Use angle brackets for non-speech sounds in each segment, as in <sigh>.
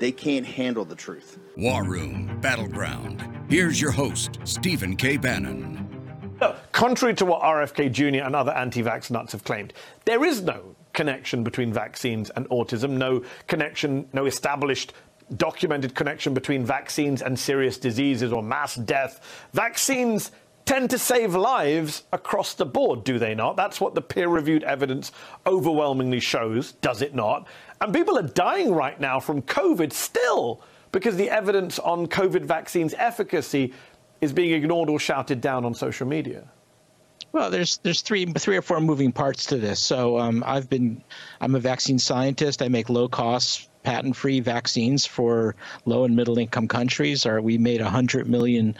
they can't handle the truth. War Room Battleground. Here's your host, Stephen K. Bannon. Contrary to what RFK Jr. and other anti vax nuts have claimed, there is no connection between vaccines and autism, no connection, no established documented connection between vaccines and serious diseases or mass death. Vaccines tend to save lives across the board, do they not? That's what the peer reviewed evidence overwhelmingly shows, does it not? And people are dying right now from COVID still because the evidence on COVID vaccines' efficacy is being ignored or shouted down on social media. Well, there's there's three three or four moving parts to this. So um, I've been I'm a vaccine scientist. I make low cost patent-free vaccines for low and middle-income countries. Or we made 100 million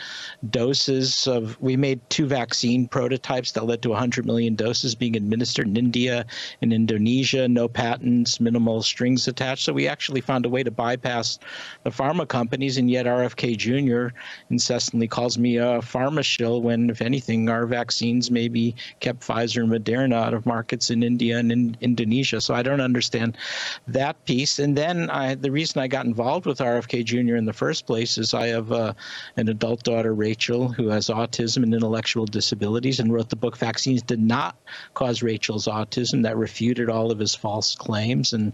doses of. We made two vaccine prototypes that led to 100 million doses being administered in India and Indonesia. No patents, minimal strings attached. So we actually found a way to bypass the pharma companies, and yet RFK Jr. incessantly calls me a pharma shill when, if anything, our vaccines maybe kept Pfizer and Moderna out of markets in India and in Indonesia. So I don't understand that piece. And then then I, the reason I got involved with RFK Jr. in the first place is I have uh, an adult daughter, Rachel, who has autism and intellectual disabilities, and wrote the book "Vaccines Did Not Cause Rachel's Autism" that refuted all of his false claims, and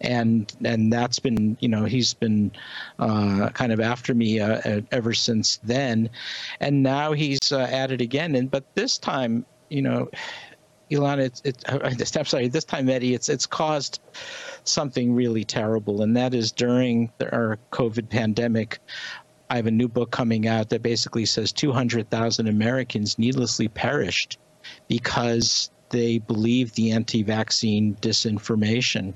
and and that's been you know he's been uh, kind of after me uh, ever since then, and now he's uh, at it again, and but this time you know. Elon, it's, it's uh, <laughs> I'm sorry. This time, Mehdi, it's it's caused something really terrible, and that is during our COVID pandemic. I have a new book coming out that basically says 200,000 Americans needlessly perished because they believe the anti vaccine disinformation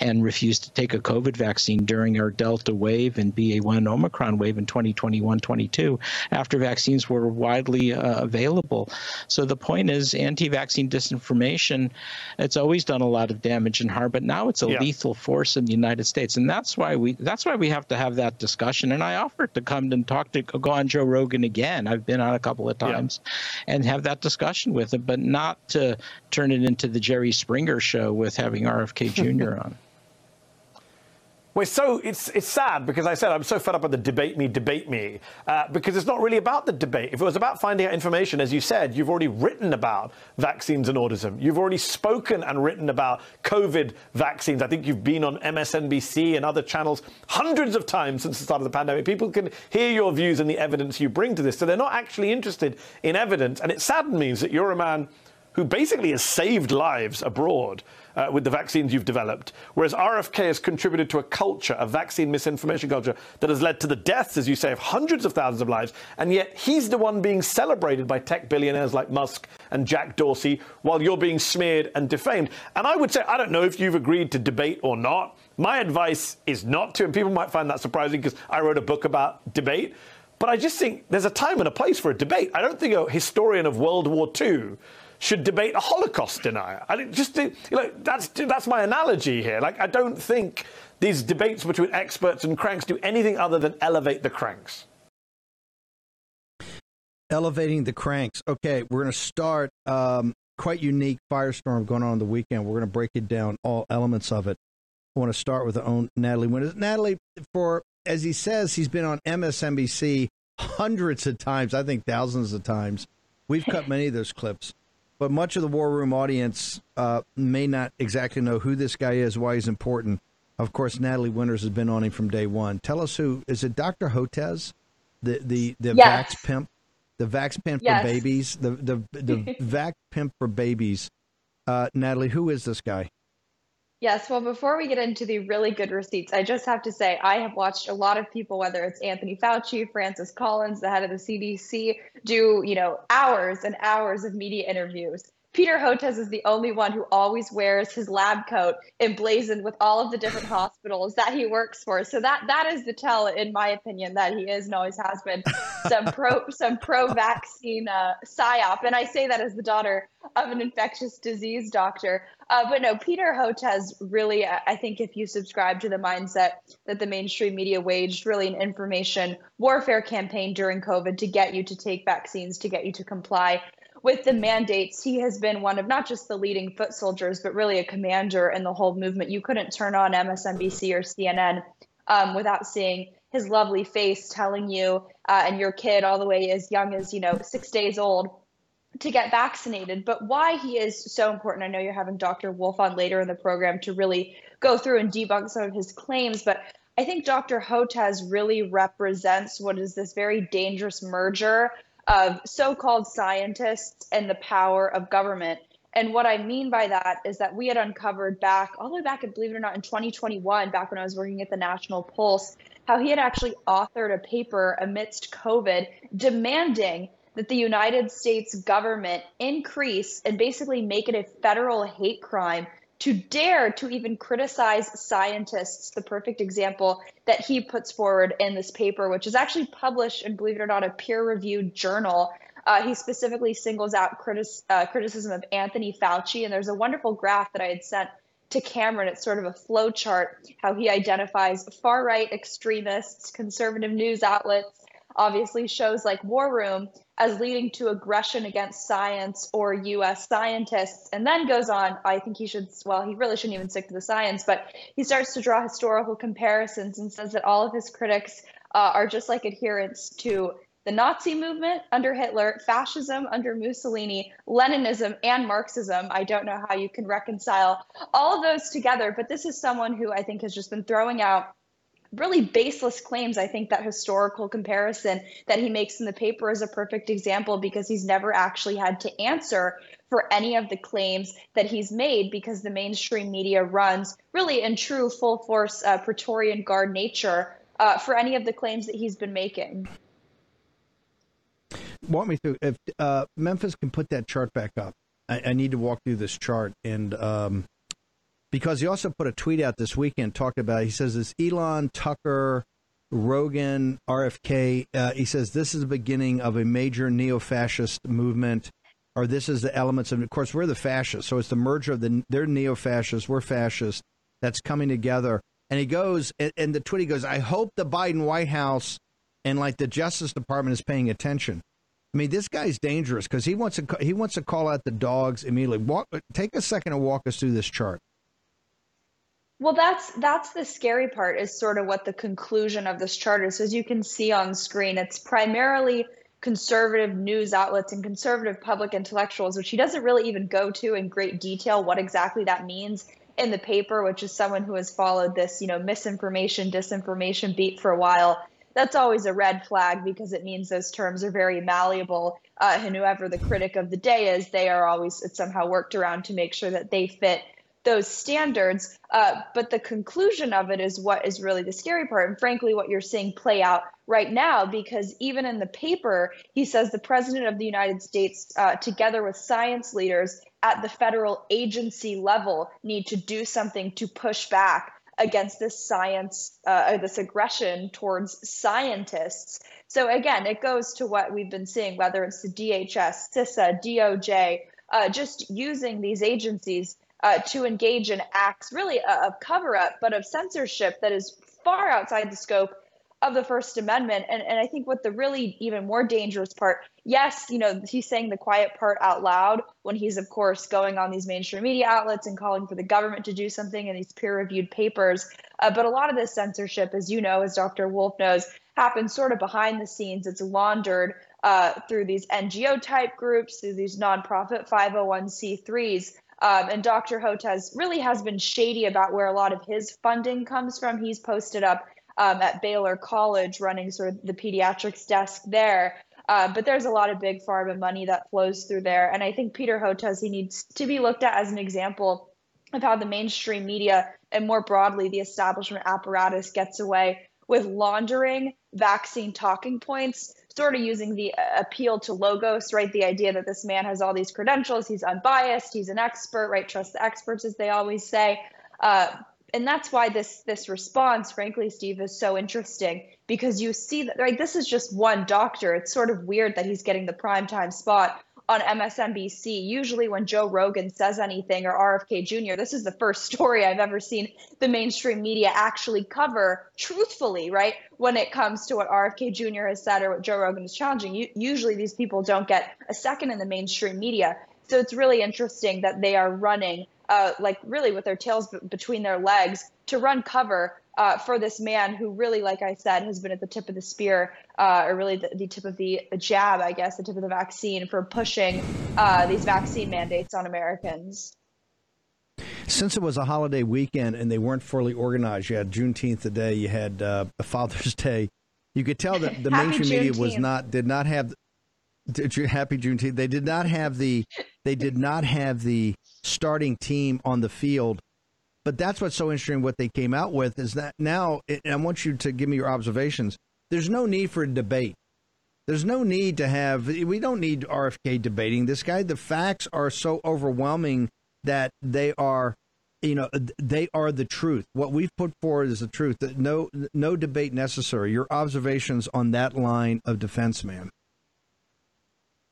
and refused to take a COVID vaccine during our Delta wave and BA1 Omicron wave in 2021 22 after vaccines were widely uh, available. So the point is anti vaccine disinformation, it's always done a lot of damage and harm, but now it's a yeah. lethal force in the United States. And that's why we that's why we have to have that discussion. And I offered to come and talk to go on Joe Rogan again. I've been on a couple of times yeah. and have that discussion with him, but not to turn it into the Jerry Springer show with having RFK <laughs> Jr. on. We're so it's it's sad because I said I'm so fed up with the debate me, debate me, uh, because it's not really about the debate. If it was about finding out information, as you said, you've already written about vaccines and autism. You've already spoken and written about COVID vaccines. I think you've been on MSNBC and other channels hundreds of times since the start of the pandemic. People can hear your views and the evidence you bring to this, so they're not actually interested in evidence. And it saddens me that you're a man who basically has saved lives abroad uh, with the vaccines you've developed, whereas RFK has contributed to a culture, a vaccine misinformation culture, that has led to the deaths, as you say, of hundreds of thousands of lives, and yet he's the one being celebrated by tech billionaires like Musk and Jack Dorsey, while you're being smeared and defamed. And I would say, I don't know if you've agreed to debate or not. My advice is not to, and people might find that surprising because I wrote a book about debate. But I just think there's a time and a place for a debate. I don't think a historian of World War II should debate a Holocaust denier. I just you know, that's that's my analogy here. Like I don't think these debates between experts and cranks do anything other than elevate the cranks. Elevating the cranks. Okay, we're going to start. Um, quite unique firestorm going on, the weekend. We're going to break it down, all elements of it. I want to start with the own Natalie Winters. Natalie, for as he says, he's been on MSNBC hundreds of times. I think thousands of times. We've cut many of those clips but much of the War Room audience uh, may not exactly know who this guy is, why he's important. Of course, Natalie Winters has been on him from day one. Tell us who is it? Dr. Hotez, the the the yes. Vax pimp, the Vax pimp yes. for babies, the the the <laughs> Vax pimp for babies. Uh, Natalie, who is this guy? Yes, well, before we get into the really good receipts, I just have to say I have watched a lot of people, whether it's Anthony Fauci, Francis Collins, the head of the CDC, do you know hours and hours of media interviews Peter Hotez is the only one who always wears his lab coat emblazoned with all of the different <laughs> hospitals that he works for. So that that is the tell, in my opinion, that he is and always has been some <laughs> pro some pro vaccine uh, psyop. And I say that as the daughter of an infectious disease doctor. Uh, but no, Peter Hotez really, I think, if you subscribe to the mindset that the mainstream media waged, really an information warfare campaign during COVID to get you to take vaccines, to get you to comply with the mandates, he has been one of not just the leading foot soldiers, but really a commander in the whole movement. You couldn't turn on MSNBC or CNN um, without seeing his lovely face telling you uh, and your kid all the way as young as you know six days old to get vaccinated. But why he is so important, I know you're having Dr. wolf on later in the program to really go through and debunk some of his claims, but I think Dr. Hotez really represents what is this very dangerous merger of so called scientists and the power of government. And what I mean by that is that we had uncovered back, all the way back, believe it or not, in 2021, back when I was working at the National Pulse, how he had actually authored a paper amidst COVID demanding that the United States government increase and basically make it a federal hate crime to dare to even criticize scientists, the perfect example that he puts forward in this paper, which is actually published and believe it or not, a peer reviewed journal. Uh, he specifically singles out critis- uh, criticism of Anthony Fauci, and there's a wonderful graph that I had sent to Cameron. It's sort of a flow chart how he identifies far right extremists, conservative news outlets, obviously shows like War Room as leading to aggression against science or US scientists, and then goes on. I think he should, well, he really shouldn't even stick to the science, but he starts to draw historical comparisons and says that all of his critics uh, are just like adherents to the Nazi movement under Hitler, fascism under Mussolini, Leninism, and Marxism. I don't know how you can reconcile all of those together, but this is someone who I think has just been throwing out really baseless claims. I think that historical comparison that he makes in the paper is a perfect example because he's never actually had to answer for any of the claims that he's made because the mainstream media runs really in true full force uh, Praetorian Guard nature uh, for any of the claims that he's been making. Walk me through. If uh, Memphis can put that chart back up, I, I need to walk through this chart and um, because he also put a tweet out this weekend talking about. He says this Elon Tucker, Rogan, RFK. Uh, he says this is the beginning of a major neo-fascist movement, or this is the elements of. Of course, we're the fascists, so it's the merger of the. They're neo-fascists, we're fascists. That's coming together. And he goes, and, and the tweet he goes, I hope the Biden White House and like the Justice Department is paying attention. I mean, this guy's dangerous because he wants to he wants to call out the dogs immediately. Walk, take a second and walk us through this chart. Well, that's that's the scary part is sort of what the conclusion of this chart is. As you can see on screen, it's primarily conservative news outlets and conservative public intellectuals, which he doesn't really even go to in great detail what exactly that means in the paper, which is someone who has followed this, you know, misinformation, disinformation beat for a while. That's always a red flag because it means those terms are very malleable. Uh, and whoever the critic of the day is, they are always somehow worked around to make sure that they fit those standards. Uh, but the conclusion of it is what is really the scary part. And frankly, what you're seeing play out right now, because even in the paper, he says the president of the United States, uh, together with science leaders at the federal agency level, need to do something to push back against this science, uh, this aggression towards scientists. So again, it goes to what we've been seeing, whether it's the DHS, CISA, DOJ, uh, just using these agencies uh, to engage in acts really uh, of cover up, but of censorship that is far outside the scope of the First Amendment. And, and I think what the really even more dangerous part, yes, you know, he's saying the quiet part out loud when he's, of course, going on these mainstream media outlets and calling for the government to do something in these peer reviewed papers. Uh, but a lot of this censorship, as you know, as Dr. Wolf knows, happens sort of behind the scenes. It's laundered uh, through these NGO type groups, through these nonprofit 501c3s. Um, and Dr. Hotez really has been shady about where a lot of his funding comes from. He's posted up um, at Baylor College running sort of the pediatrics desk there. Uh, but there's a lot of big pharma money that flows through there. And I think Peter Hotez, he needs to be looked at as an example of how the mainstream media and more broadly the establishment apparatus gets away with laundering vaccine talking points, sort of using the uh, appeal to logos, right? The idea that this man has all these credentials, he's unbiased, he's an expert, right? Trust the experts, as they always say. Uh, and that's why this this response, frankly, Steve, is so interesting because you see that right. This is just one doctor. It's sort of weird that he's getting the primetime spot on MSNBC. Usually, when Joe Rogan says anything or RFK Jr., this is the first <laughs> story I've ever seen the mainstream media actually cover truthfully, right? When it comes to what RFK Jr. has said or what Joe Rogan is challenging, usually these people don't get a second in the mainstream media. So it's really interesting that they are running uh, like really with their tails b- between their legs to run cover uh, for this man who really, like I said, has been at the tip of the spear, uh, or really the, the, tip of the jab, I guess, the tip of the vaccine for pushing uh, these vaccine mandates on Americans. Since it was a holiday weekend and they weren't fully organized, you had Juneteenth today, you had uh, Father's <laughs> Day. You could tell that the mainstream media was not did not have happy Juneteenth. They did not have the they did not have the starting team on the field. But that's what's so interesting. What they came out with is that now, and I want you to give me your observations. There's no need for a debate. There's no need to have. We don't need RFK debating this guy. The facts are so overwhelming that they are, you know, they are the truth. What we've put forward is the truth. That No, no debate necessary. Your observations on that line of defense, man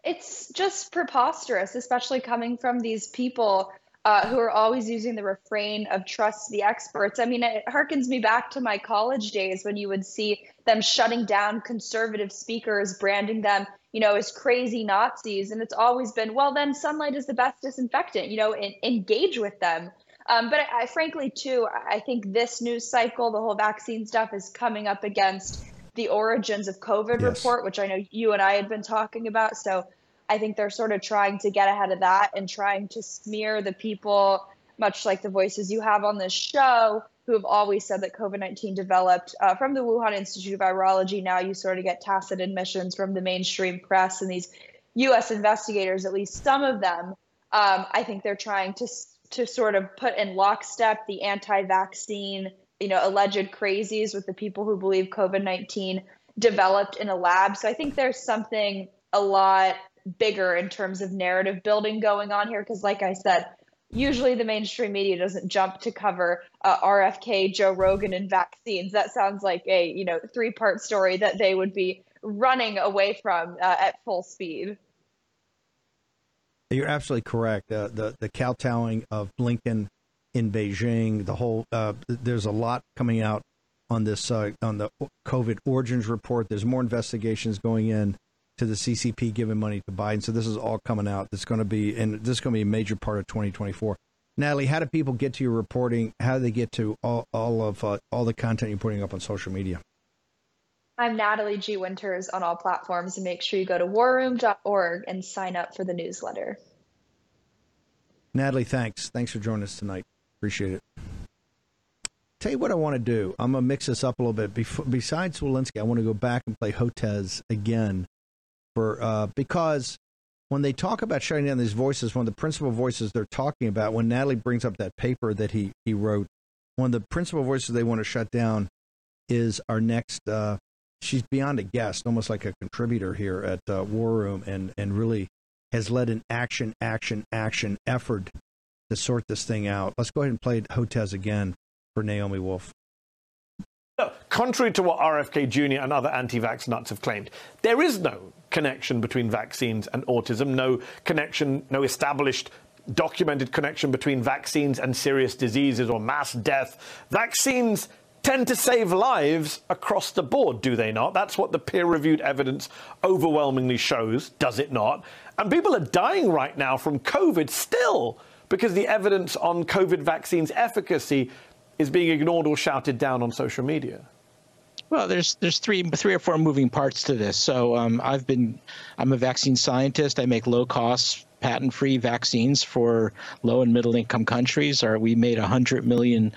it's just preposterous, especially coming from these people uh, who are always using the refrain of trust the experts. I mean, it harkens me back to my college days when you would see them shutting down conservative speakers, branding them, you know, as crazy Nazis. And it's always been, well, then sunlight is the best disinfectant, you know, in, engage with them. Um, but I, I, frankly, too, I think this news cycle, the whole vaccine stuff, is coming up against the origins of COVID yes. report, which I know you and I had been talking about. So I think they're sort of trying to get ahead of that and trying to smear the people, much like the voices you have on this show, who have always said that COVID 19 developed uh, from the Wuhan Institute of Virology. Now you sort of get tacit admissions from the mainstream press and these US investigators, at least some of them. Um, I think they're trying to, to sort of put in lockstep the anti vaccine, you know, alleged crazies with the people who believe COVID 19 developed in a lab. So I think there's something a lot bigger in terms of narrative building going on here because like i said usually the mainstream media doesn't jump to cover uh, rfk joe rogan and vaccines. That sounds like a you know three part story that they would be running away from uh, at full speed. You're absolutely correct. Uh, the the kowtowing of blinken in beijing the whole uh, there's a lot coming out on this uh, on the covid origins report. There's more investigations going in to the CCP giving money to Biden. So this is all coming out. It's going to be, and this is going to be a major part of 2024. Natalie, how do people get to your reporting? How do they get to all, all of uh, all the content you're putting up on social media? I'm Natalie G. Winters on all platforms, and make sure you go to warroom.org and sign up for the newsletter. Natalie, thanks. Thanks for joining us tonight. Appreciate it. Tell you what I want to do. I'm gonna mix this up a little bit. Before, besides Walensky, I want to go back and play Hotez again for uh, because when they talk about shutting down these voices, one of the principal voices they're talking about, when Natalie brings up that paper that he he wrote, one of the principal voices they want to shut down is our next. Uh, she's beyond a guest, almost like a contributor here at uh, War Room, and and really has led an action, action, action effort to sort this thing out. Let's go ahead and play Hotez again for Naomi Wolf. Contrary to what RFK Jr. and other anti vax nuts have claimed, there is no connection between vaccines and autism, no connection, no established documented connection between vaccines and serious diseases or mass death. Vaccines tend to save lives across the board, do they not? That's what the peer reviewed evidence overwhelmingly shows, does it not? And people are dying right now from COVID still because the evidence on COVID vaccines' efficacy is being ignored or shouted down on social media? Well, there's there's three three or four moving parts to this. So um, I've been I'm a vaccine scientist. I make low cost patent free vaccines for low and middle income countries. Or we made 100 million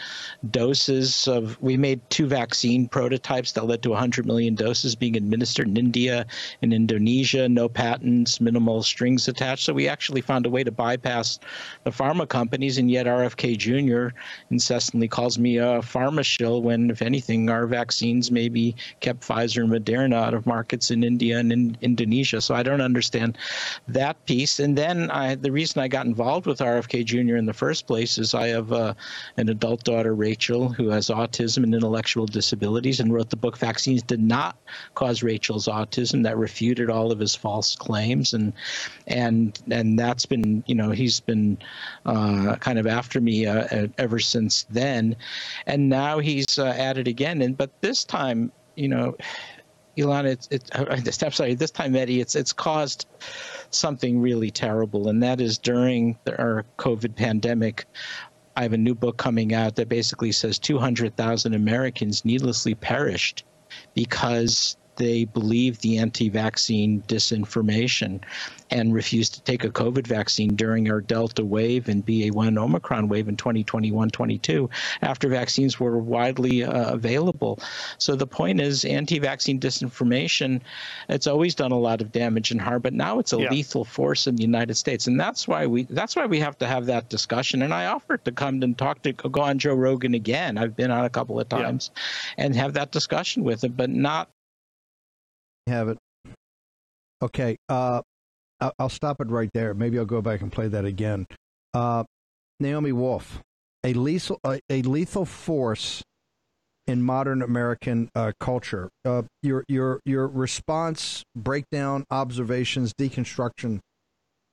doses of, we made two vaccine prototypes that led to 100 million doses being administered in India and Indonesia, no patents, minimal strings attached. So we actually found a way to bypass the pharma companies, and yet RFK Jr. incessantly calls me a pharma shill when, if anything, our vaccines maybe kept Pfizer and Moderna out of markets in India and in Indonesia. So I don't understand that piece. And then I, the reason I got involved with RFK Jr. in the first place is I have uh, an adult daughter, Rachel, who has autism and intellectual disabilities, and wrote the book "Vaccines Did Not Cause Rachel's Autism," that refuted all of his false claims, and and and that's been you know he's been uh, kind of after me uh, ever since then, and now he's uh, at it again. And but this time, you know, Elon, it's I'm sorry. This time, Mehdi, it's it's caused something really terrible, and that is during our COVID pandemic. I have a new book coming out that basically says 200,000 Americans needlessly perished because they believe the anti vaccine disinformation and refused to take a COVID vaccine during our Delta wave and BA1 Omicron wave in 2021 22 after vaccines were widely uh, available. So the point is anti vaccine disinformation, it's always done a lot of damage and harm, but now it's a yeah. lethal force in the United States. And that's why we that's why we have to have that discussion. And I offered to come and talk to go on Joe Rogan again. I've been on a couple of times yeah. and have that discussion with him, but not have it. Okay, uh, I'll stop it right there. Maybe I'll go back and play that again. Uh, Naomi Wolf, a lethal, a, a, lethal force in modern American uh, culture. Uh, your your your response, breakdown, observations, deconstruction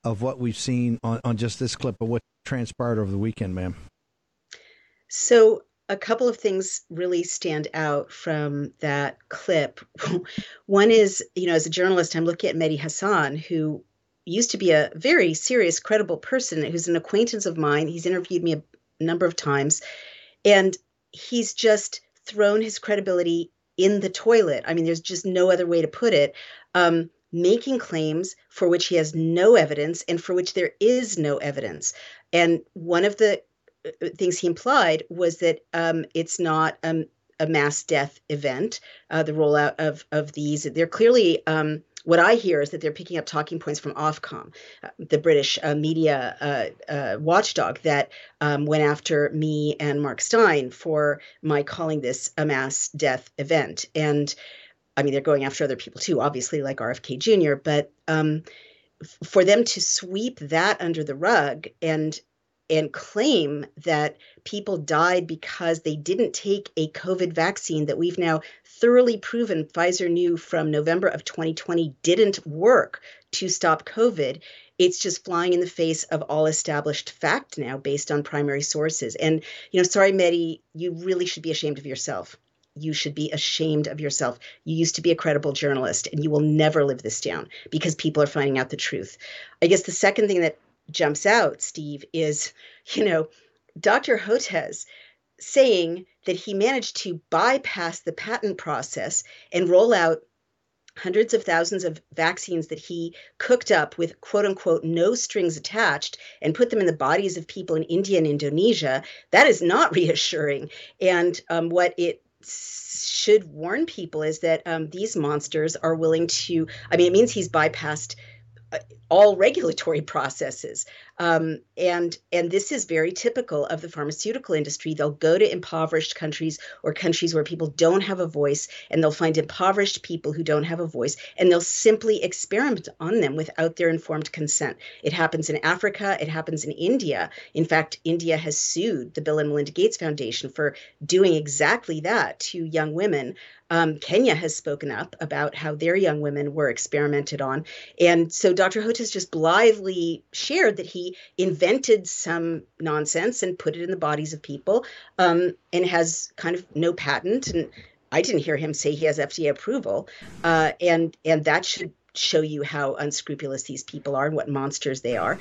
of what we've seen on, on just this clip of what transpired over the weekend, ma'am. So a couple of things really stand out from that clip. <laughs> One is, you know, as a journalist, I'm looking at Mehdi Hasan, who used to be a very serious, credible person who's an acquaintance of mine. He's interviewed me a number of times, and he's just thrown his credibility in the toilet. I mean, there's just no other way to put it. Um, making claims for which he has no evidence and for which there is no evidence. And one of the things he implied was that um, it's not um, a mass death event. Uh, the rollout of of these, they're clearly. Um, what I hear is that they're picking up talking points from Ofcom, uh, the British uh, media uh, uh, watchdog that um, went after me and Mark Steyn for my calling this a mass death event. And I mean, they're going after other people too, obviously, like RFK Jr. But um, for them to sweep that under the rug and and claim that people died because they didn't take a COVID vaccine that we've now thoroughly proven Pfizer knew from November of 2020 didn't work to stop COVID. It's just flying in the face of all established fact now based on primary sources. And, you know, sorry, Mehdi, you really should be ashamed of yourself. You should be ashamed of yourself. You used to be a credible journalist, and you will never live this down because people are finding out the truth. I guess the second thing that jumps out, Steve, is, you know, Dr. Hotez saying that he managed to bypass the patent process and roll out hundreds of thousands of vaccines that he cooked up with quote unquote no strings attached and put them in the bodies of people in India and Indonesia, that is not <laughs> reassuring. And um, what it should warn people is that um, these monsters are willing to, I mean, it means he's bypassed Uh, all regulatory processes. Um, and and this is very typical of the pharmaceutical industry. They'll go to impoverished countries or countries where people don't have a voice, and they'll find impoverished people who don't have a voice, and they'll simply experiment on them without their informed consent. It happens in Africa. It happens in India. In fact, India has sued the Bill and Melinda Gates Foundation for doing exactly that to young women. Um, Kenya has spoken up about how their young women were experimented on. And so Dr. Hotez just blithely shared that he invented some nonsense and put it in the bodies of people um, and has kind of no patent. And I didn't hear him say he has FDA approval. Uh, and, and that should show you how unscrupulous these people are and what monsters they are.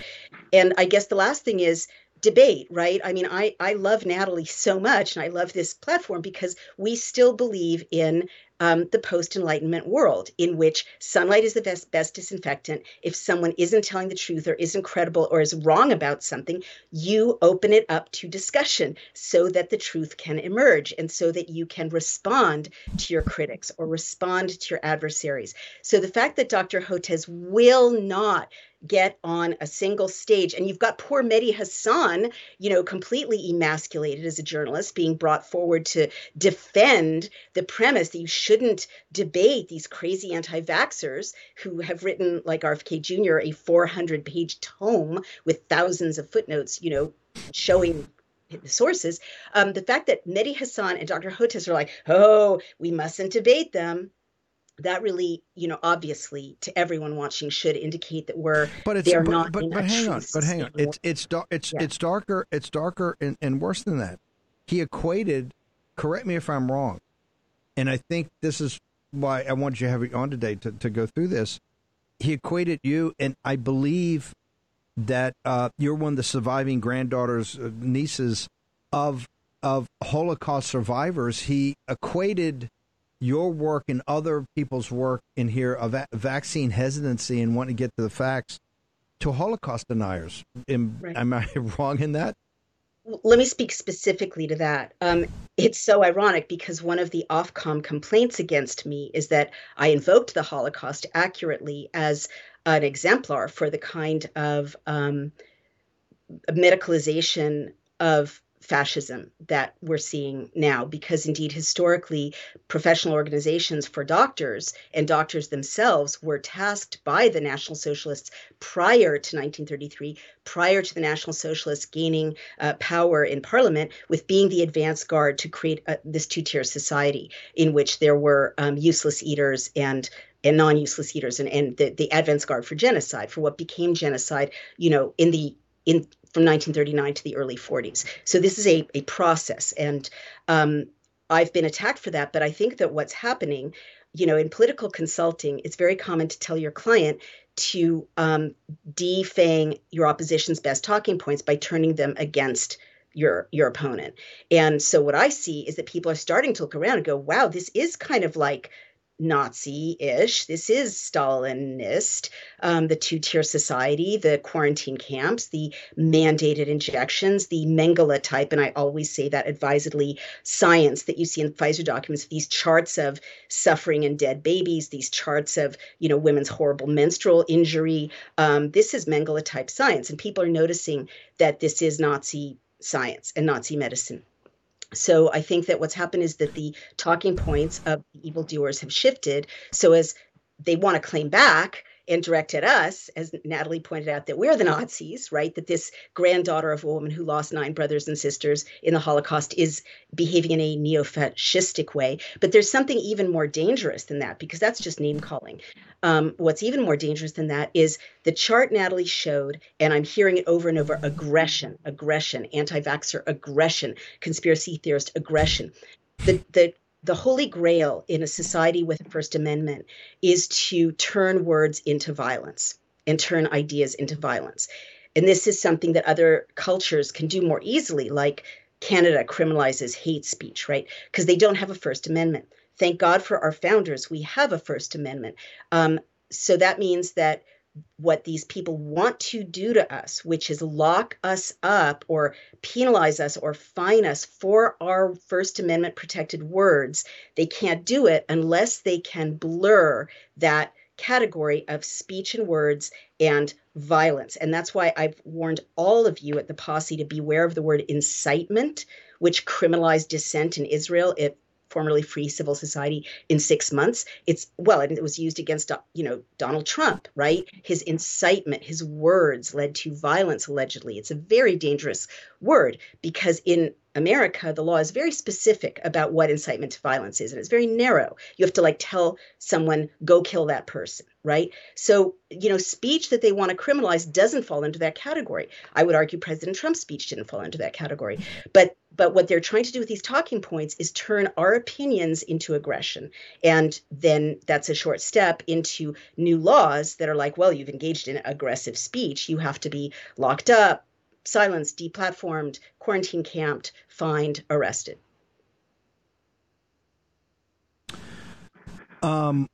And I guess the last thing is debate, right? I mean, I, I love Natalie so much and I love this platform because we still believe in um, the post Enlightenment world, in which sunlight is the best, best disinfectant. If someone isn't telling the truth or isn't credible or is wrong about something, you open it up to discussion so that the truth can emerge and so that you can respond to your critics or respond to your adversaries. So the fact that Dr. Hotez will not get on a single stage. And you've got poor Mehdi Hasan, you know, completely emasculated as a journalist, being brought forward to defend the premise that you shouldn't debate these crazy anti vaxxers who have written, like RFK Jr., a 400 page tome with thousands of footnotes, you know, showing the sources. Um, the fact that Mehdi Hasan and Dr. Hotez are like, oh, we mustn't debate them that really, you know, obviously to everyone watching should indicate that we're but it's they're but, not. But, but hang on, but hang on. It's it's dar- it's yeah. it's darker. It's darker and, and worse than that. He equated. Correct me if I'm wrong, and I think this is why I wanted you to have you on today to, to go through this. He equated you, and I believe that uh, you're one of the surviving granddaughters, uh, nieces of of Holocaust survivors. He equated your work and other people's work in here of vaccine hesitancy and wanting to get to the facts to Holocaust deniers. Am, right. am I <laughs> wrong in that? Let me speak specifically to that. Um, it's so ironic because one of the Ofcom complaints against me is that I invoked the Holocaust accurately as an exemplar for the kind of um, medicalization of fascism that we're seeing now because indeed historically professional organizations for doctors and doctors themselves were tasked by the national socialists prior to 1933 prior to the national socialists gaining uh, power in parliament with being the advance guard to create uh, this two-tier society in which there were um, useless eaters and and non-useless eaters and, and the, the advance guard for genocide for what became genocide you know in the in from 1939 to the early 40s. So this is a, a process. And um, I've been attacked for that. But I think that what's happening, you know, in political consulting, it's very common to tell your client to um, defang your opposition's best talking points by turning them against your your opponent. And so what I see is that people are starting to look around and go, wow, this is kind of like Nazi-ish. This is Stalinist. Um, the two-tier society, the quarantine camps, the mandated injections, the Mengele type, and I always say that advisedly, science that you see in Pfizer documents. These charts of suffering and dead babies, these charts of you know women's horrible menstrual injury. Um, this is Mengele type science, and people are noticing that this is Nazi science and Nazi medicine so I think that what's happened is that the talking points of the evildoers have shifted. So as they want to claim back and direct at us, as Natalie pointed out, that we're the Nazis, right? That this granddaughter of a woman who lost nine brothers and sisters in the Holocaust is behaving in a neo fascistic way. But there's something even more dangerous than that, because that's just name calling. Um, what's even more dangerous than that is the chart Natalie showed, and I'm hearing it over and over aggression, aggression, anti vaxxer aggression, conspiracy theorist aggression. The, the the holy grail in a society with a First Amendment is to turn words into violence and turn ideas into violence. And this is something that other cultures can do more easily, like Canada criminalizes hate speech, right? Because they don't have a First Amendment. Thank God for our founders, we have a First Amendment. Um, so that means that what these people want to do to us, which is lock us up or penalize us or fine us for our First Amendment protected words, they can't do it unless they can blur that category of speech and words and violence. And that's why I've warned all of you at the posse to beware of the word incitement, which criminalized dissent in Israel. It formerly free civil society in six months it's well it was used against you know donald trump right his incitement his words led to violence allegedly it's a very dangerous word because in America, the law is very specific about what incitement to violence is, and it's very narrow. You have to like tell someone, go kill that person, right? So, you know, speech that they want to criminalize doesn't fall into that category. I would argue President Trump's speech didn't fall into that category. But but what they're trying to do with these talking points is turn our opinions into aggression. And then that's a short step into new laws that are like, well, you've engaged in aggressive speech. You have to be locked up, silenced, deplatformed, quarantine camped, fined, arrested. Um,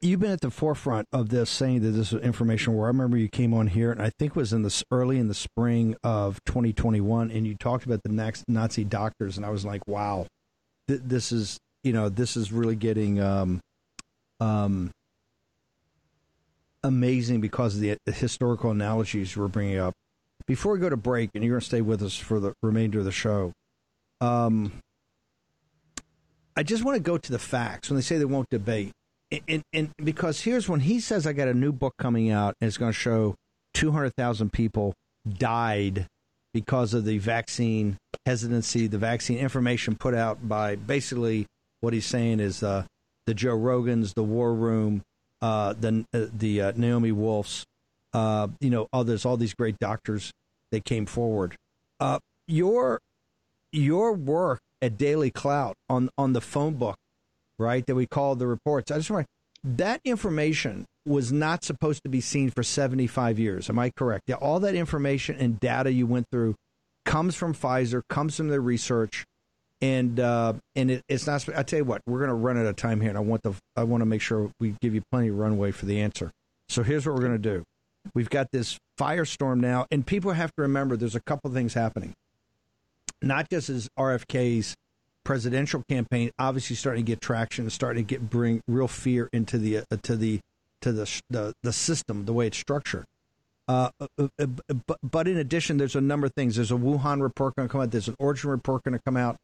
you've been at the forefront of this, saying that this is information war. I remember you came on here, and I think it was in this early in the spring of 2021, and you talked about the next Nazi doctors, and I was like, wow, th- this is you know this is really getting um, um, amazing because of the, the historical analogies you were bringing up. Before we go to break, and you're going to stay with us for the remainder of the show. Um, I just want to go to the facts when they say they won't debate and, and because here's when he says I got a new book coming out and it's going to show 200,000 people died because of the vaccine hesitancy, the vaccine information put out by basically what he's saying is uh, the Joe Rogans, the War Room, uh, the uh, the uh, Naomi Wolfs, uh, you know, others, all these great doctors that came forward. Uh, your your work at DailyClout on on the phone book right, that we called the reports. I just want that information was not supposed to be seen for 75 years. Am I correct? Yeah, all that information and data you went through comes from Pfizer, comes from their research, and uh, and it, it's not. I tell you what, we're going to run out of time here, and I want the I want to make sure we give you plenty of runway for the answer. So here's what we're going to do. We've got this firestorm now, and people have to remember there's a couple things happening. Not just as RFK's presidential campaign obviously starting to get traction starting to get bring real fear into the uh, to the to the, the the system the way it's structured. Uh, uh, uh, uh but, but in addition, there's a number of things. There's a Wuhan report going to come out. There's an origin report going to come out.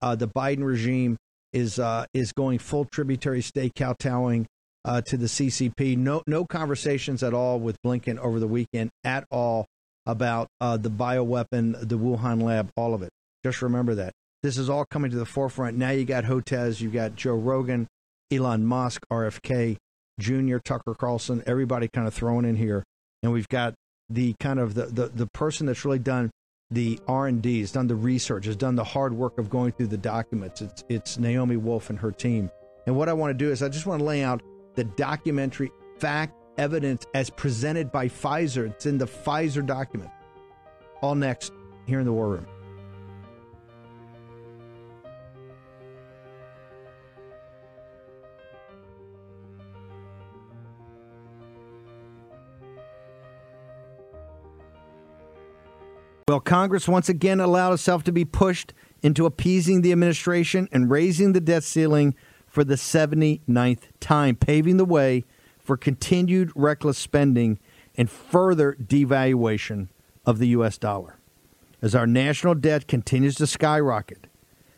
Uh, the Biden regime is is going full tributary state kowtowing to the CCP. No no conversations at all with Blinken over the weekend at all about the bioweapon, the Wuhan lab, all of it. Just remember that. This is all coming to the forefront. Now you got Hotez, you got Joe Rogan, Elon Musk, RFK Jr., Tucker Carlson, everybody kind of thrown in here, and we've got the kind of the the, the person that's really done the R and D, has done the research, has done the hard work of going through the documents. It's it's Naomi Wolf and her team. And what I want to do is I just want to lay out the documentary fact evidence as presented by Pfizer. It's in the Pfizer document. All next here in the War Room. Well, Congress once again allowed itself to be pushed into appeasing the administration and raising the debt ceiling for the 79th time, paving the way for continued reckless spending and further devaluation of the U.S. dollar. As our national debt continues to skyrocket,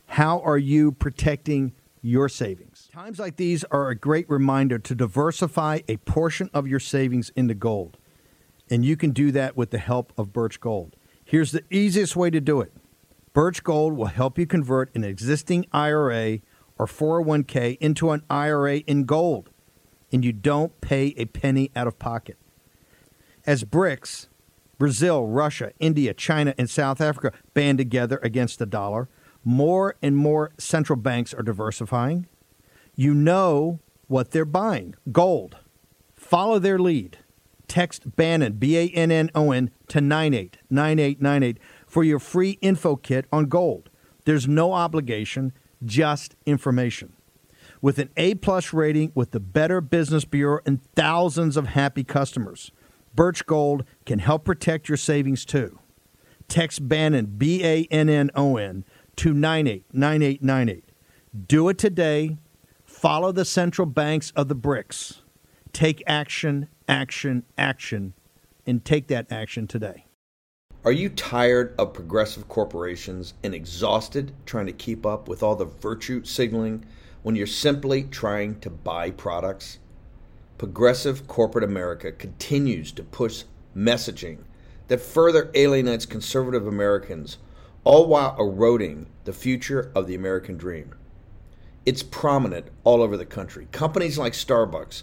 how are you protecting your savings? Times like these are a great reminder to diversify a portion of your savings into gold. And you can do that with the help of Birch Gold. Here's the easiest way to do it Birch Gold will help you convert an existing IRA or 401k into an IRA in gold, and you don't pay a penny out of pocket. As BRICS, Brazil, Russia, India, China, and South Africa band together against the dollar, more and more central banks are diversifying. You know what they're buying gold. Follow their lead. Text Bannon, B A N N O N, to 989898 for your free info kit on gold. There's no obligation, just information. With an A plus rating with the Better Business Bureau and thousands of happy customers, Birch Gold can help protect your savings too. Text Bannon, B A N N O N, to 989898. Do it today. Follow the central banks of the BRICS. Take action action, action, and take that action today. Are you tired of progressive corporations and exhausted trying to keep up with all the virtue signaling when you're simply trying to buy products? Progressive corporate America continues to push messaging that further alienates conservative Americans, all while eroding the future of the American dream. It's prominent all over the country. Companies like Starbucks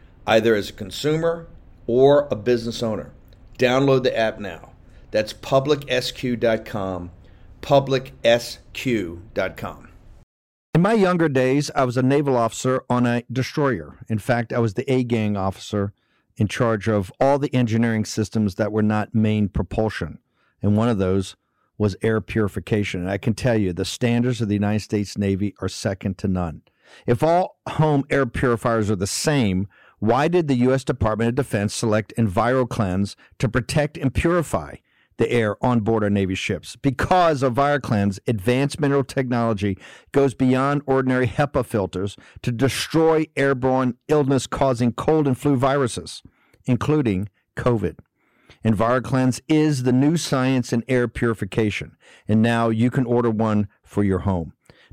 either as a consumer or a business owner. Download the app now. That's publicsq.com, publicsq.com. In my younger days, I was a naval officer on a destroyer. In fact, I was the A gang officer in charge of all the engineering systems that were not main propulsion. And one of those was air purification. And I can tell you, the standards of the United States Navy are second to none. If all home air purifiers are the same, why did the U.S. Department of Defense select EnviroKlenz to protect and purify the air on board our Navy ships? Because EnviroKlenz advanced mineral technology goes beyond ordinary HEPA filters to destroy airborne illness causing cold and flu viruses, including COVID. EnviroKlenz is the new science in air purification, and now you can order one for your home.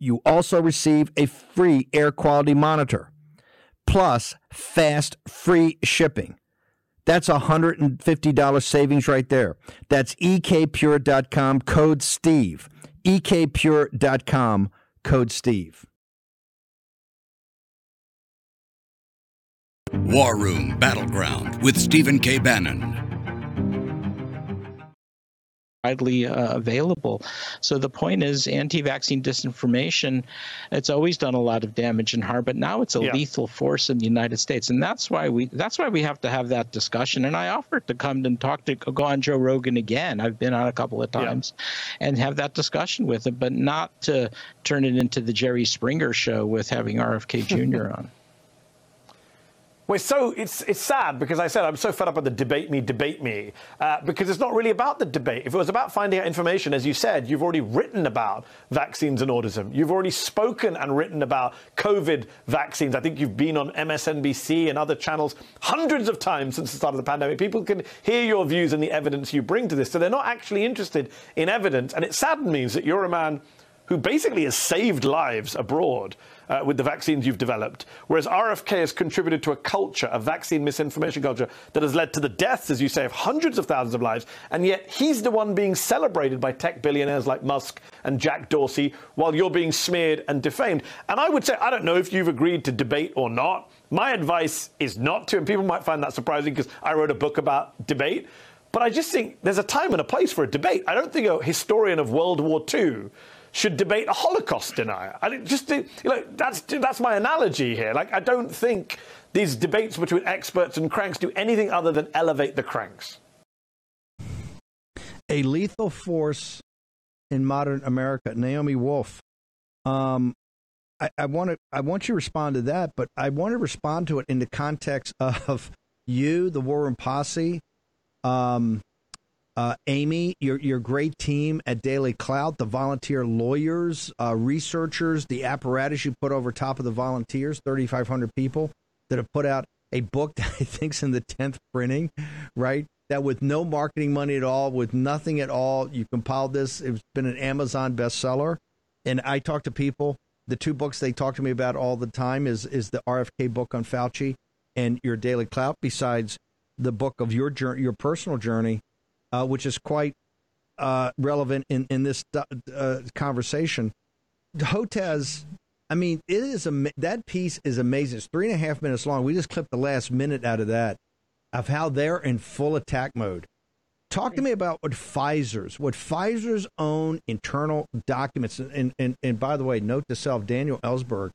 you also receive a free air quality monitor plus fast free shipping. That's a $150 savings right there. That's ekpure.com code Steve. ekpure.com code Steve. War Room Battleground with Stephen K. Bannon widely uh, available. So the point is, anti-vaccine disinformation. It's always done a lot of damage and harm, but now it's a yeah. lethal force in the United States, and that's why we that's why we have to have that discussion. And I offered to come and talk to go on Joe Rogan again. I've been on a couple of times, yeah. and have that discussion with him, but not to turn it into the Jerry Springer show with having RFK Jr. <laughs> on. We're so it's it's sad because I said I'm so fed up with the debate me, debate me, uh, because it's not really about the debate. If it was about finding out information, as you said, you've already written about vaccines and autism. You've already spoken and written about COVID vaccines. I think you've been on MSNBC and other channels hundreds of times since the start of the pandemic. People can hear your views and the evidence you bring to this, so they're not actually interested in evidence. And it saddens me that you're a man who basically has saved lives abroad uh, with the vaccines you've developed, whereas RFK has contributed to a culture, a vaccine misinformation culture, that has led to the deaths, as you say, of hundreds of thousands of lives, and yet he's the one being celebrated by tech billionaires like Musk and Jack Dorsey, while you're being smeared and defamed. And I would say, I don't know if you've agreed to debate or not. My advice is not to, and people might find that surprising because I wrote a book about debate. But I just think there's a time and a place for a debate. I don't think a historian of World War II should debate a Holocaust denier. I just do you know, that's that's my analogy here. Like I don't think these debates between experts and cranks do anything other than elevate the cranks. A lethal force in modern America, Naomi Wolf. Um, I, I want to I want you to respond to that, but I want to respond to it in the context of you, the War Room Posse, um, uh, Amy, your your great team at DailyClout, the volunteer lawyers, uh, researchers, the apparatus you put over top of the volunteers, 3,500 people that have put out a book <laughs> that I think's in the 10th printing, right? That with no marketing money at all, with nothing at all, you compiled this. It's been an Amazon bestseller. And I talk to people. The two books they talk to me about all the time is is the RFK book on Fauci and your DailyClout. Besides the book of your journey, your personal journey, uh, which is quite uh, relevant in in this uh, conversation. Hotez, I mean, it is a that piece is amazing. It's three and a half minutes long. We just clipped the last minute out of that of how they're in full attack mode. Talk to me about what Pfizer's, what Pfizer's own internal documents, and, and, and by the way, note to self, Daniel Ellsberg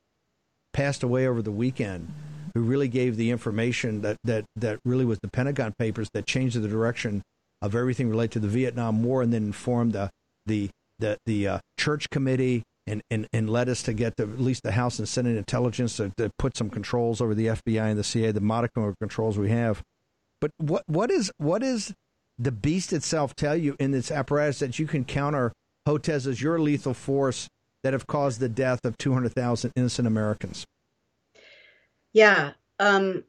passed away over the weekend, who really gave the information that, that, that really was the Pentagon Papers that changed the direction of everything related to the Vietnam War and then informed the, the, the, the uh, church committee and, and, and led us to get to at least the House and Senate intelligence to, to put some controls over the FBI and the CIA, the modicum of controls we have. But what what is what is the beast itself tell you in its apparatus that you can counter Hotez as your lethal force that have caused the death of 200,000 innocent Americans? Yeah. Um,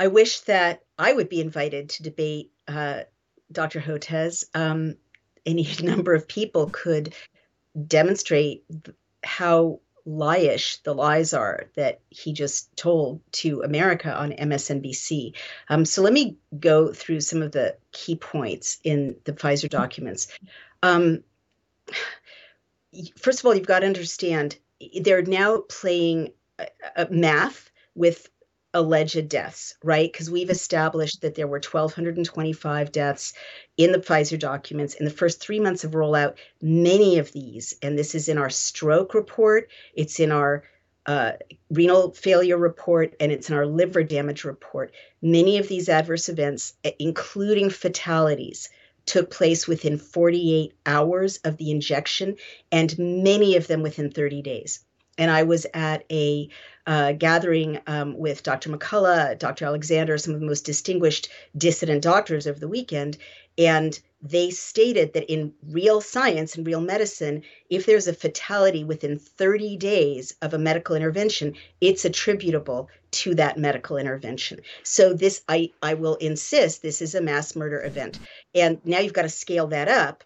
I wish that I would be invited to debate uh, Dr. Hotez. Um, any <laughs> number of people could demonstrate how liesh the lies are that he just told to America on MSNBC. Um, so let me go through some of the key points in the Pfizer documents. Um, <sighs> first of all, you've got to understand they're now playing uh, uh math with alleged deaths, right? Because we've established that there were 1,225 deaths in the Pfizer documents in the first three months of rollout. Many of these, and this is in our stroke report, it's in our uh, renal failure report, and it's in our liver damage report. Many of these adverse events, including fatalities, took place within 48 hours of the injection, and many of them within 30 days. And I was at a uh, gathering um, with Dr. McCullough, Dr. Alexander, some of the most distinguished dissident doctors over the weekend. And they stated that in real science and real medicine, if there's a fatality within 30 days of a medical intervention, it's attributable to that medical intervention. So this, I, I will insist, this is a mass murder event. And now you've got to scale that up.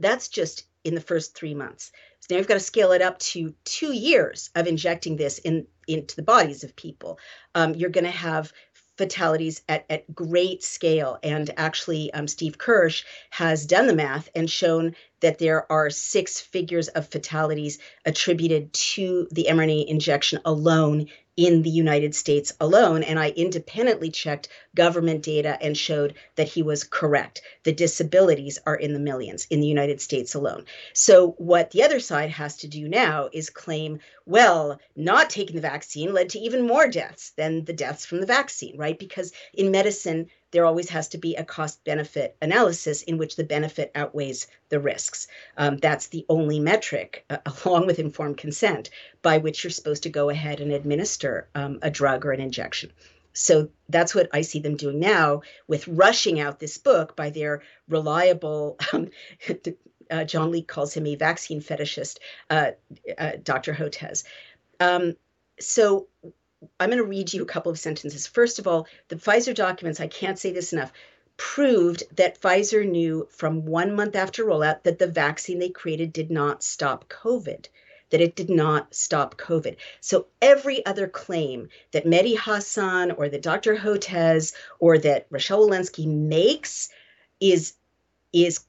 That's just in the first three months. So now you've got to scale it up to two years of injecting this in into the bodies of people. Um, you're going to have fatalities at, at great scale. And actually, um, Steve Kirsch has done the math and shown that there are six figures of fatalities attributed to the mRNA injection alone in the United States alone. And I independently checked government data and showed that he was correct. The disabilities are in the millions in the United States alone. So, what the other side has to do now is claim, well, not taking the vaccine led to even more deaths than the deaths from the vaccine, right? Because in medicine, there always has to be a cost benefit analysis in which the benefit outweighs the risks. Um, that's the only metric, uh, <laughs> along with informed consent, by which you're supposed to go ahead and administer um, a drug or an injection. So that's what I see them doing now with rushing out this book by their reliable, um, <laughs> uh, John Lee calls him a vaccine fetishist, uh, uh Dr. Hotez. Um, so I'm going to read you a couple of sentences. First of all, the Pfizer documents, I can't say this enough, proved that Pfizer knew from one month after rollout that the vaccine they created did not stop COVID, that it did not stop COVID. So every other claim that Mehdi Hasan or that Dr. Hotez or that Rochelle Walensky makes is is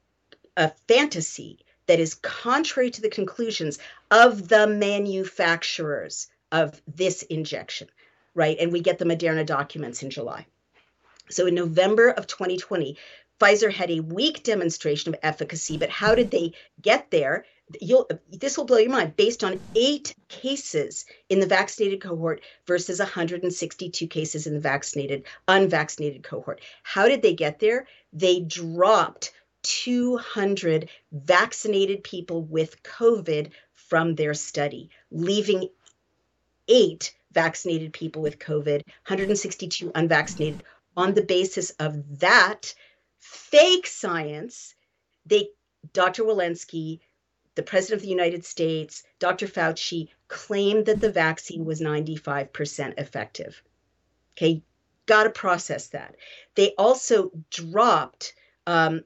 a fantasy that is contrary to the conclusions of the manufacturers of this injection, right? And we get the Moderna documents in July. So in November of 2020, Pfizer had a weak demonstration of efficacy, but how did they get there? You'll, this will blow your mind based on eight cases in the vaccinated cohort versus 162 cases in the vaccinated unvaccinated cohort how did they get there they dropped 200 vaccinated people with covid from their study leaving eight vaccinated people with COVID, 162 unvaccinated. On the basis of that fake science, they Dr. Walensky, the president of the United States, Dr. Fauci claimed that the vaccine was 95% effective. Okay, got to process that. They also dropped um,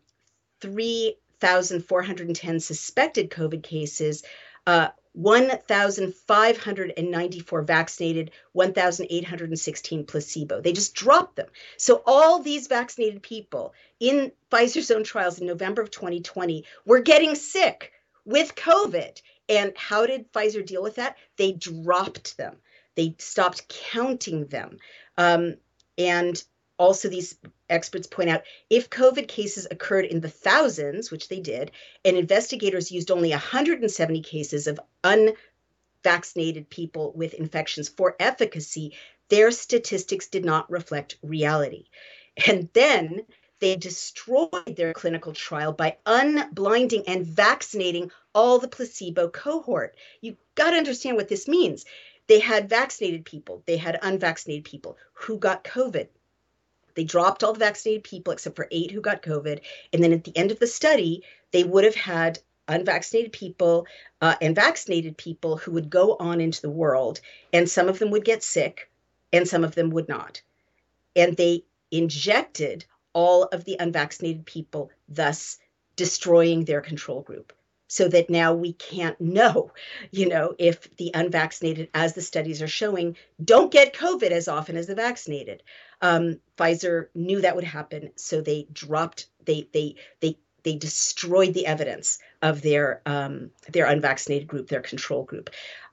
3,410 suspected COVID cases uh, 1,594 vaccinated, 1,816 placebo. They just dropped them. So all these vaccinated people in Pfizer's own trials in November of 2020 were getting sick with COVID. And how did Pfizer deal with that? They dropped them. They stopped counting them. Um, and also, these experts point out if COVID cases occurred in the thousands, which they did, and investigators used only 170 cases of unvaccinated people with infections for efficacy, their statistics did not reflect reality. And then they destroyed their clinical trial by unblinding and vaccinating all the placebo cohort. You got to understand what this means. They had vaccinated people, they had unvaccinated people who got COVID. They dropped all the vaccinated people except for eight who got COVID. And then at the end of the study, they would have had unvaccinated people uh, and vaccinated people who would go on into the world. And some of them would get sick and some of them would not. And they injected all of the unvaccinated people, thus destroying their control group so that now we can't know, you know, if the unvaccinated, as the studies are showing, don't get COVID as often as the vaccinated. Um, Pfizer knew that would happen, so they dropped, they they they they destroyed the evidence of their um, their unvaccinated group, their control group.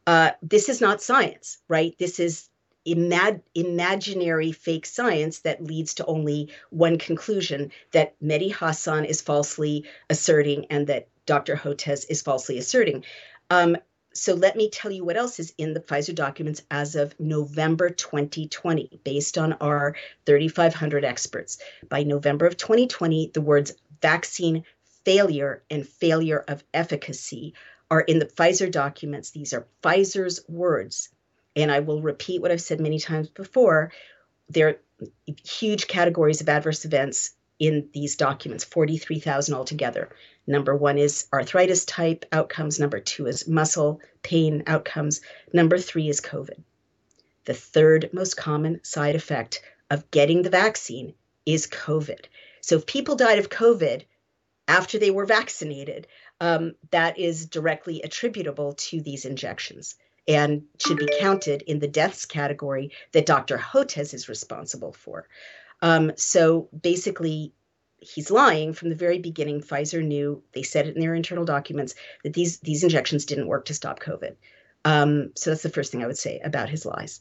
Uh, this is not science, right? This is imag- imaginary fake science that leads to only one conclusion that Mehdi Hasan is falsely asserting and that Dr. Hotez is falsely asserting. Um, so let me tell you what else is in the Pfizer documents as of November 2020, based on our 3,500 experts. By November of 2020, the words vaccine failure and failure of efficacy are in the Pfizer documents. These are Pfizer's words. And I will repeat what I've said many times before. There are huge categories of adverse events in these documents, 43,000 altogether. Number one is arthritis type outcomes. Number two is muscle pain outcomes. Number three is COVID. The third most common side effect of getting the vaccine is COVID. So if people died of COVID after they were vaccinated, um, that is directly attributable to these injections and should be counted in the deaths category that Dr. Hotez is responsible for. Um, so basically, he's lying from the very beginning. Pfizer knew they said it in their internal documents that these these injections didn't work to stop COVID. Um, so that's the first thing I would say about his lies.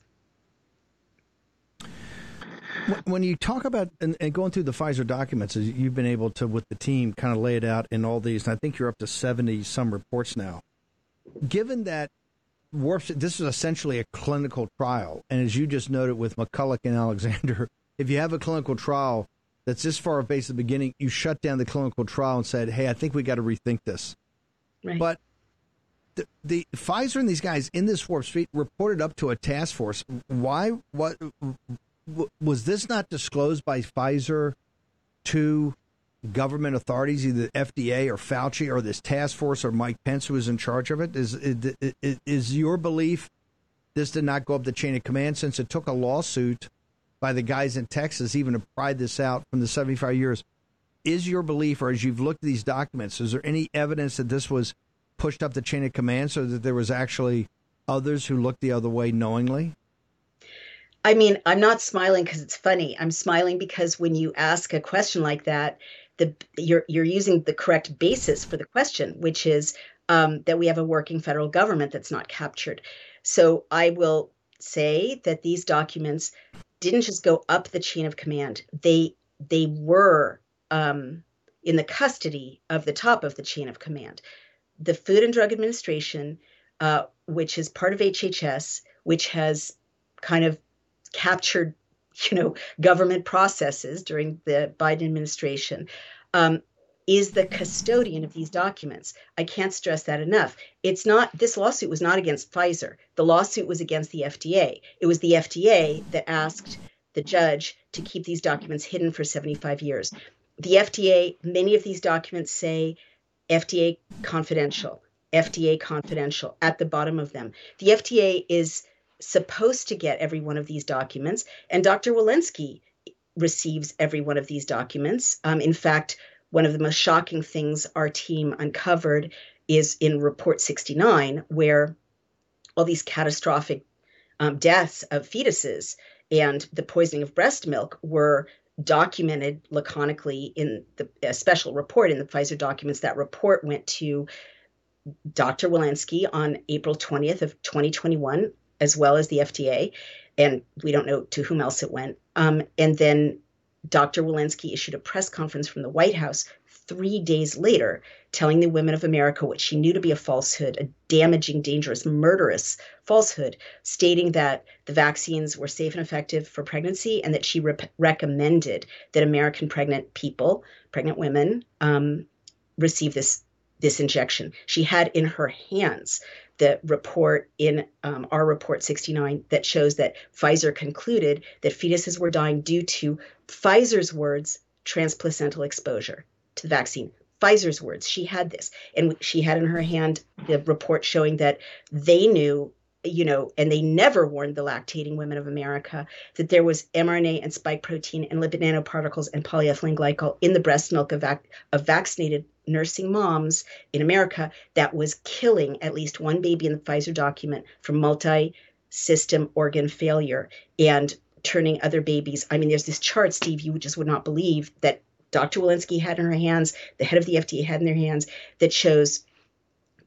When you talk about and, and going through the Pfizer documents, you've been able to with the team kind of lay it out in all these, and I think you're up to seventy some reports now. Given that warp, this is essentially a clinical trial, and as you just noted with McCullough and Alexander, if you have a clinical trial that's this far base at the beginning, you shut down the clinical trial and said, "Hey, I think we got to rethink this." Right. But the, the Pfizer and these guys in this warp speed reported up to a task force. Why? What was this not disclosed by Pfizer to government authorities, either FDA or Fauci or this task force or Mike Pence, who is in charge of it? Is is, is your belief this did not go up the chain of command since it took a lawsuit? By the guys in Texas, even to pry this out from the 75 years. Is your belief, or as you've looked at these documents, is there any evidence that this was pushed up the chain of command so that there was actually others who looked the other way knowingly? I mean, I'm not smiling because it's funny. I'm smiling because when you ask a question like that, the you're you're using the correct basis for the question, which is um, that we have a working federal government that's not captured. So I will say that these documents didn't just go up the chain of command. They they were um, in the custody of the top of the chain of command. The Food and Drug Administration, uh, which is part of HHS, which has kind of captured, <laughs> you know, government processes during the Biden administration, um, is the custodian of these documents. I can't stress that enough. It's not, this lawsuit was not against Pfizer. The lawsuit was against the FDA. It was the FDA that asked the judge to keep these documents hidden for 75 years. The FDA, many of these documents say FDA confidential, FDA confidential at the bottom of them. The FDA is supposed to get every one of these documents, and Dr. Walensky receives every one of these documents. Um, in fact, one of the most shocking things our team uncovered is in Report 69, where all these catastrophic um, deaths of fetuses and the poisoning of breast milk were documented laconically in the a special report in the Pfizer documents. That report went to Dr. Walensky on April 20th of 2021, as well as the FDA, and we don't know to whom else it went. Um, and then Dr. Walensky issued a press conference from the White House three days later, telling the women of America what she knew to be a falsehood, a damaging, dangerous, murderous falsehood, stating that the vaccines were safe and effective for pregnancy and that she re- recommended that American pregnant people, pregnant women, um, receive this this injection. She had in her hands the report in um, our report 69 that shows that Pfizer concluded that fetuses were dying due to Pfizer's words transplacental exposure to the vaccine. Pfizer's words. She had this, and she had in her hand the report showing that they knew, you know, and they never warned the lactating women of America that there was mRNA and spike protein and lipid nanoparticles and polyethylene glycol in the breast milk of, vac- of vaccinated nursing moms in America that was killing at least one baby in the Pfizer document from multi system organ failure and turning other babies. I mean, there's this chart, Steve, you just would not believe that Dr. Walensky had in her hands, the head of the FDA had in their hands, that shows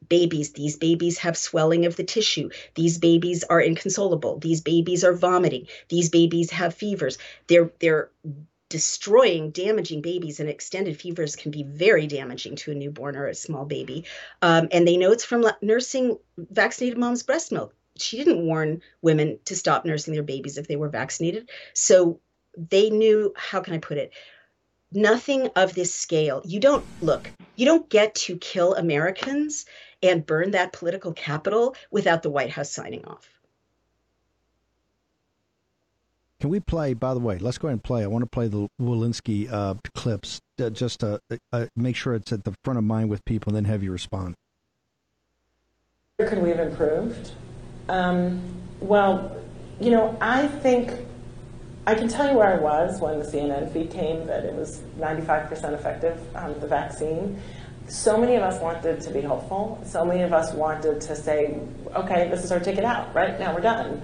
babies. These babies have swelling of the tissue. These babies are inconsolable. These babies are vomiting. These babies have fevers. They're they're destroying, damaging babies, and extended fevers can be very damaging to a newborn or a small baby. Um, and they know it's from nursing vaccinated mom's breast milk. She didn't warn women to stop nursing their babies if they were vaccinated. So they knew, how can I put it? nothing of this scale. You don't look, you don't get to kill Americans and burn that political capital without the White House signing off. Can we play, by the way, let's go ahead and play. I want to play the Walensky uh, clips uh, just to uh, make sure it's at the front of mind with people and then have you respond. Could we have improved? Um, well, you know, I think I can tell you where I was when the CNN feed came that it was 95% effective, um, the vaccine. So many of us wanted to be hopeful. So many of us wanted to say, okay, this is our ticket out, right? Now we're done.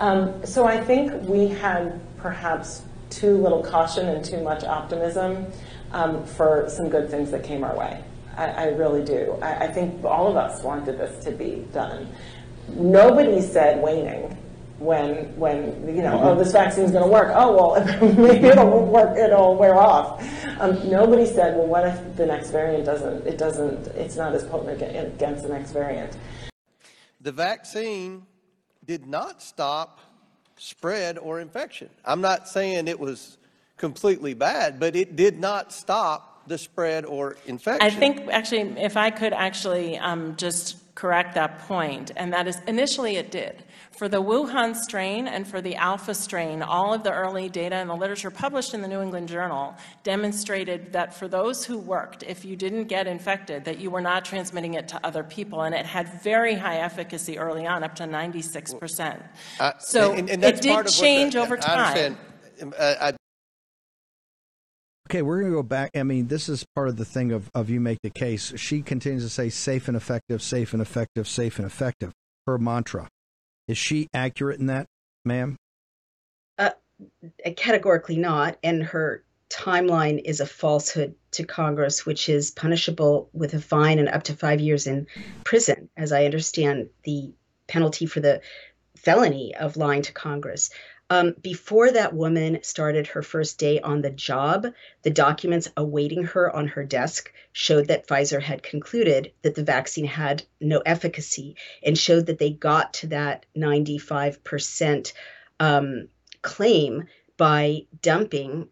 Um, so I think we had perhaps too little caution and too much optimism um, for some good things that came our way. I, I really do. I, I think all of us wanted this to be done. Nobody said waning when when you know oh this vaccine's going to work oh well <laughs> maybe it'll work it'll wear off um, nobody said well what if the next variant doesn't it doesn't it's not as potent against the next variant the vaccine did not stop spread or infection. I'm not saying it was completely bad but it did not stop the spread or infection. i think actually if i could actually um, just correct that point and that is initially it did for the Wuhan strain and for the alpha strain, all of the early data and the literature published in the New England Journal demonstrated that for those who worked, if you didn't get infected, that you were not transmitting it to other people. And it had very high efficacy early on, up to 96%. Uh, so and, and it did change the, over time. Uh, Okay, we're going to go back. I mean, this is part of the thing of, of you make the case. She continues to say safe and effective, safe and effective, safe and effective. Her mantra. Is she accurate in that, ma'am? Uh, categorically not. And her timeline is a falsehood to Congress, which is punishable with a fine and up to five years in prison, as I understand the penalty for the felony of lying to Congress. Um, before that woman started her first day on the job, the documents awaiting her on her desk showed that Pfizer had concluded that the vaccine had no efficacy and showed that they got to that 95% um, claim by dumping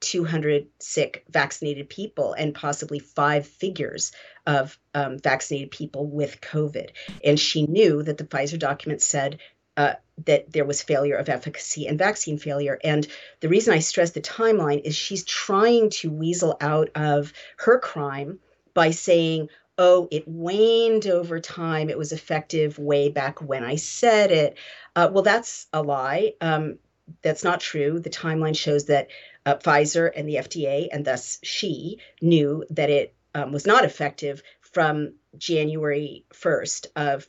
200 sick vaccinated people and possibly five figures of um, vaccinated people with COVID. And she knew that the Pfizer document said uh, that there was failure of efficacy and vaccine failure. And the reason I stress the timeline is she's trying to weasel out of her crime by saying, oh, it waned over time. It was effective way back when I said it. Uh, well, that's a lie. Um, that's not true. The timeline shows that uh, Pfizer and the FDA, and thus she, knew that it um, was not effective from January 1st of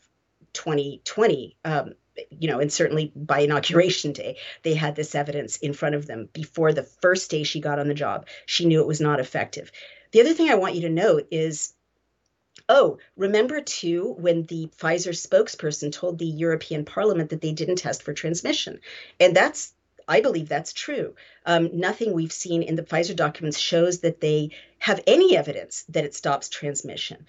2020. Um, you know, and certainly by inauguration day, they had this evidence in front of them before the first day she got on the job. She knew it was not effective. The other thing I want you to note is Oh, remember too when the Pfizer spokesperson told the European Parliament that they didn't test for transmission. And that's, I believe that's true. Um, nothing we've seen in the Pfizer documents shows that they have any evidence that it stops transmission.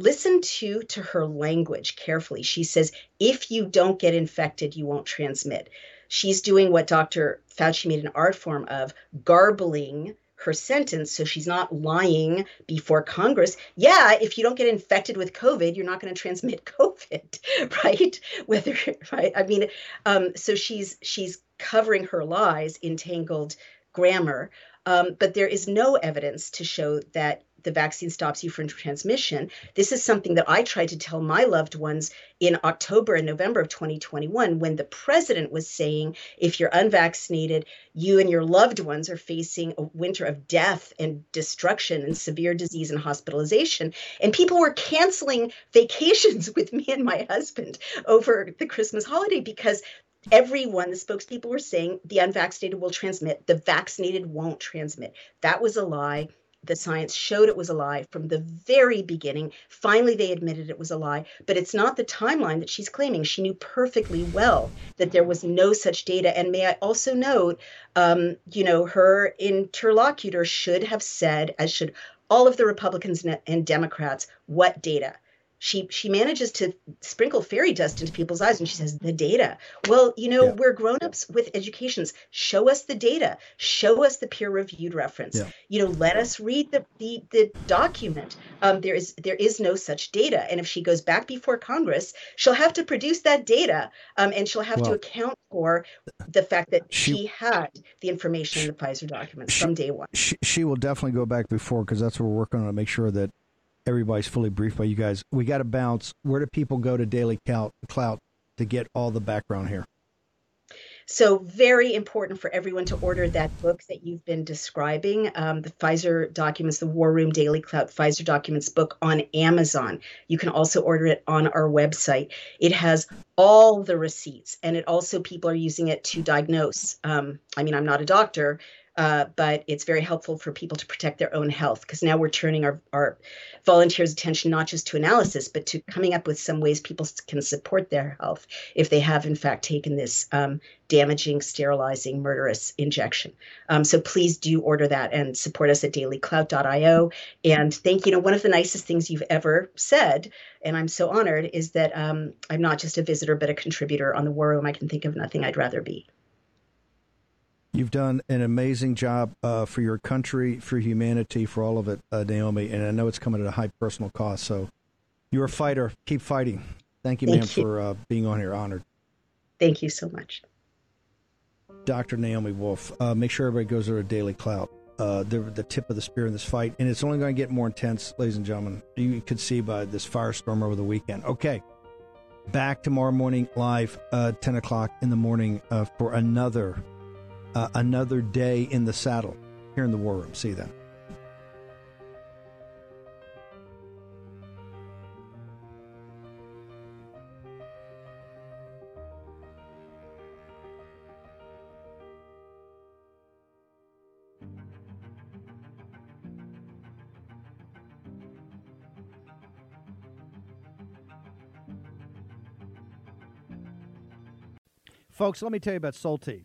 Listen to to her language carefully. She says, if you don't get infected, you won't transmit. She's doing what Dr. Fauci made an art form of garbling her sentence so she's not lying before Congress. Yeah, if you don't get infected with COVID, you're not going to transmit <laughs> COVID, <laughs> right? Whether <laughs> right, I mean, um, so she's she's covering her lies in tangled grammar. Um, but there is no evidence to show that the vaccine stops you from transmission. This is something that I tried to tell my loved ones in October and November of 2021 when the president was saying if you're unvaccinated, you and your loved ones are facing a winter of death and destruction and severe disease and hospitalization. And people were canceling <laughs> vacations with me and my husband over the Christmas holiday because everyone, the spokespeople were saying the unvaccinated will transmit, the vaccinated won't transmit. That was a lie the science showed it was a lie from the very beginning. Finally, they admitted it was a lie, but it's not the timeline that she's claiming. She knew perfectly well that there was no such data. And may I also note, um, you know, her interlocutor should have said, as should all of the Republicans and Democrats, what data she she manages to sprinkle fairy dust into people's eyes and she says the data. Well you know yeah. we're grown-ups with educations. Show us the data. Show us the peer-reviewed reference. Yeah. you know let us read the the, the document. Um, there is there is no such data. And if she goes back before congress she'll have to produce that data um, and she'll have well, to account for the fact that she, she had the information she, in the pfizer documents she, from day one. she, she will definitely go back before because that's what we're working on to make sure that everybody's fully briefed by you guys. We got to bounce. Where do people go to DailyClout, to get all the background here? So, very important for everyone to order that book that you've been describing, um, the Pfizer documents, the War Room DailyClout Pfizer documents book on Amazon. You can also order it on our website. It has all the receipts, and it also people are using it to diagnose. Um, I mean, I'm not a doctor, uh, but it's very helpful for people to protect their own health because now we're turning our, our volunteers' attention not just to analysis, but to coming up with some ways people can support their health if they have, in fact, taken this um, damaging, sterilizing, murderous injection. Um, so please do order that and support us at dailyclout.io. And thank you. know, one of the nicest things you've ever said, and I'm so honored, is that um, I'm not just a visitor, but a contributor on the War Room. I can think of nothing I'd rather be. You've done an amazing job uh, for your country, for humanity, for all of it, uh, Naomi. And I know it's coming at a high personal cost. So you're a fighter. Keep fighting. Thank you, Thank ma'am, you. for uh, being on here. Honored. Thank you so much. Dr. Naomi Wolf. Uh, make sure everybody goes to a DailyClout. Uh, they're the tip of the spear in this fight. And it's only going to get more intense, ladies and gentlemen. You could see by this firestorm over the weekend. Okay. Back tomorrow morning live, uh, 10 o'clock in the morning uh, for another uh, another day in the saddle here in the war room. See you then. Folks, let me tell you about Solti.